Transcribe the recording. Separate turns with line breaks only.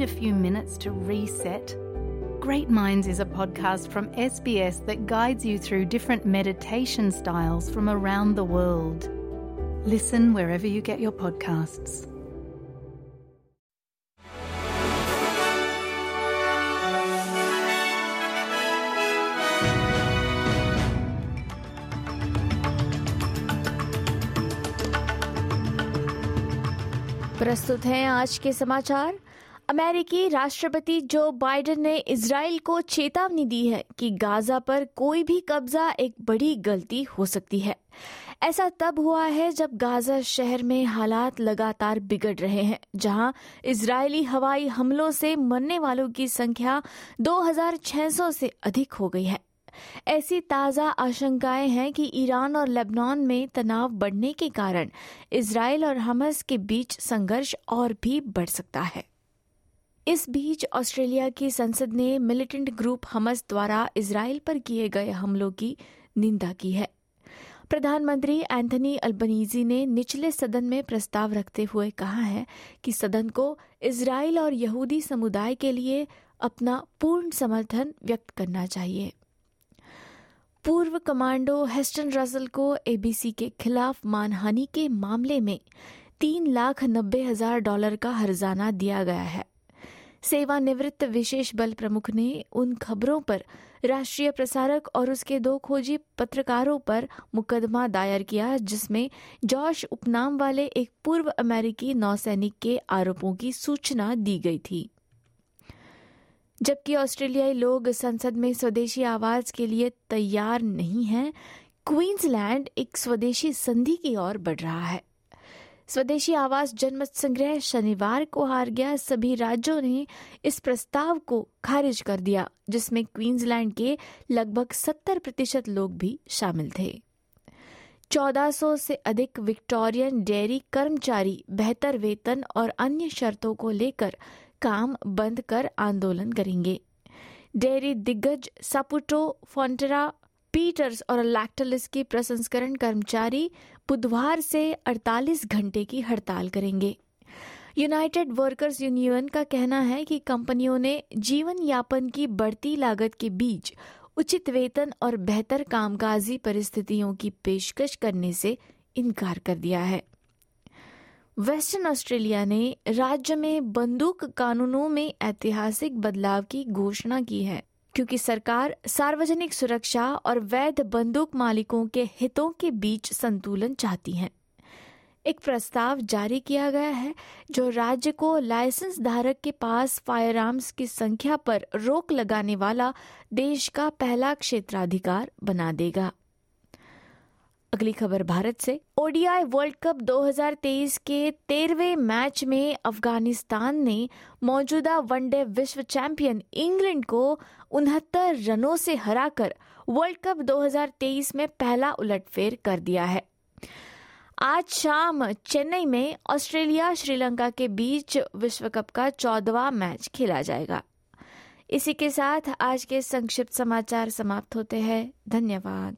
need a few minutes to reset? Great Minds is a podcast from SBS that guides you through different meditation styles from around the world. Listen wherever you get your podcasts.
प्रस्तुत हैं आज के समाचार अमेरिकी राष्ट्रपति Joe Biden ने Israel को चेतावनी दी है कि गाजा पर कोई भी कब्जा एक बड़ी गलती हो सकती है। ऐसा तब हुआ है जब गाजा शहर में हालात लगातार बिगड़ रहे हैं, जहाँ इजरायली हवाई हमलों से मरने वालों की संख्या 2600 से अधिक हो गई है। ऐसी ताज़ा आशंकाएँ हैं कि ईरान और लेबनान में तनाव बढ़ने के कारण इसराइल और हमस के बीच संघर्ष और भी बढ़ सकता है। इस बीच ऑस्ट्रेलिया की संसद ने मिलिटेंट ग्रुप हमस द्वारा इसराइल पर किए गए हमलों की निंदा की है। प्रधानमंत्री एंथनी अल्बनीजी ने निचले सदन में प्रस्ताव रखते हुए कहा है कि सदन को इसराइल और यहूदी समुदाय के लिए अपना पूर्ण समर्थन व्यक्त करना चाहिए। पूर्व कमांडो हेस्टन रसल को एबीसी के खिलाफ मानहानि के मामले में तीन लाख नब्बे हज़ार डॉलर का हर्जाना दिया गया है। सेवानिवृत्त विशेष बल प्रमुख ने उन खबरों पर राष्ट्रीय प्रसारक और उसके दो खोजी पत्रकारों पर मुकदमा दायर किया, जिसमें जॉश उपनाम वाले एक पूर्व अमेरिकी नौसैनिक के आरोपों की सूचना दी गई थी। जबकि ऑस्ट्रेलियाई लोग संसद में स्वदेशी आवाज़ के लिए तैयार नहीं हैं, क्वींसलैंड एक स्वदेशी संधि की ओर बढ़ रहा है। स्वदेशी आवास जनमत संग्रह शनिवार को हार गया। सभी राज्यों ने इस प्रस्ताव को खारिज कर दिया, जिसमें क्वींसलैंड के लगभग 70 प्रतिशत लोग भी शामिल थे। 1400 से अधिक विक्टोरियन डेयरी कर्मचारी बेहतर वेतन और अन्य शर्तों को लेकर काम बंद कर आंदोलन करेंगे। डेयरी दिग्गज सापुटो फोंटेरा पीटर्स और लैक्टलिस के प्रसंस्करण कर्मचारी बुधवार से 48 घंटे की हड़ताल करेंगे। यूनाइटेड वर्कर्स यूनियन का कहना है कि कंपनियों ने जीवन यापन की बढ़ती लागत के बीच उचित वेतन और बेहतर कामकाजी परिस्थितियों की पेशकश करने से इनकार कर दिया है। वेस्टर्न ऑस्ट्रेलिया ने राज्य में बंदूक कानूनों में ऐतिहासिक बदलाव की घोषणा की है। क्योंकि सरकार सार्वजनिक सुरक्षा और वैध बंदूक मालिकों के हितों के बीच संतुलन चाहती है। एक प्रस्ताव जारी किया गया है, जो राज्य को लाइसेंस धारक के पास फायर आर्म्स की संख्या पर रोक लगाने वाला देश का पहला क्षेत्राधिकार बना देगा। अगली खबर भारत से। ओडीआई वर्ल्ड कप 2023 के तेरहवें मैच में अफ़गानिस्तान ने मौजूदा वनडे विश्व चैंपियन इंग्लैंड को उनहत्तर रनों से हराकर वर्ल्ड कप 2023 में पहला उलटफेर कर दिया है। आज शाम चेन्नई में ऑस्ट्रेलिया श्रीलंका के बीच विश्व कप का चौदवा मैच खेला जाएगा। इसी के साथ आज के संक्षिप्त समाचार समाप्त होते हैं। धन्यवाद।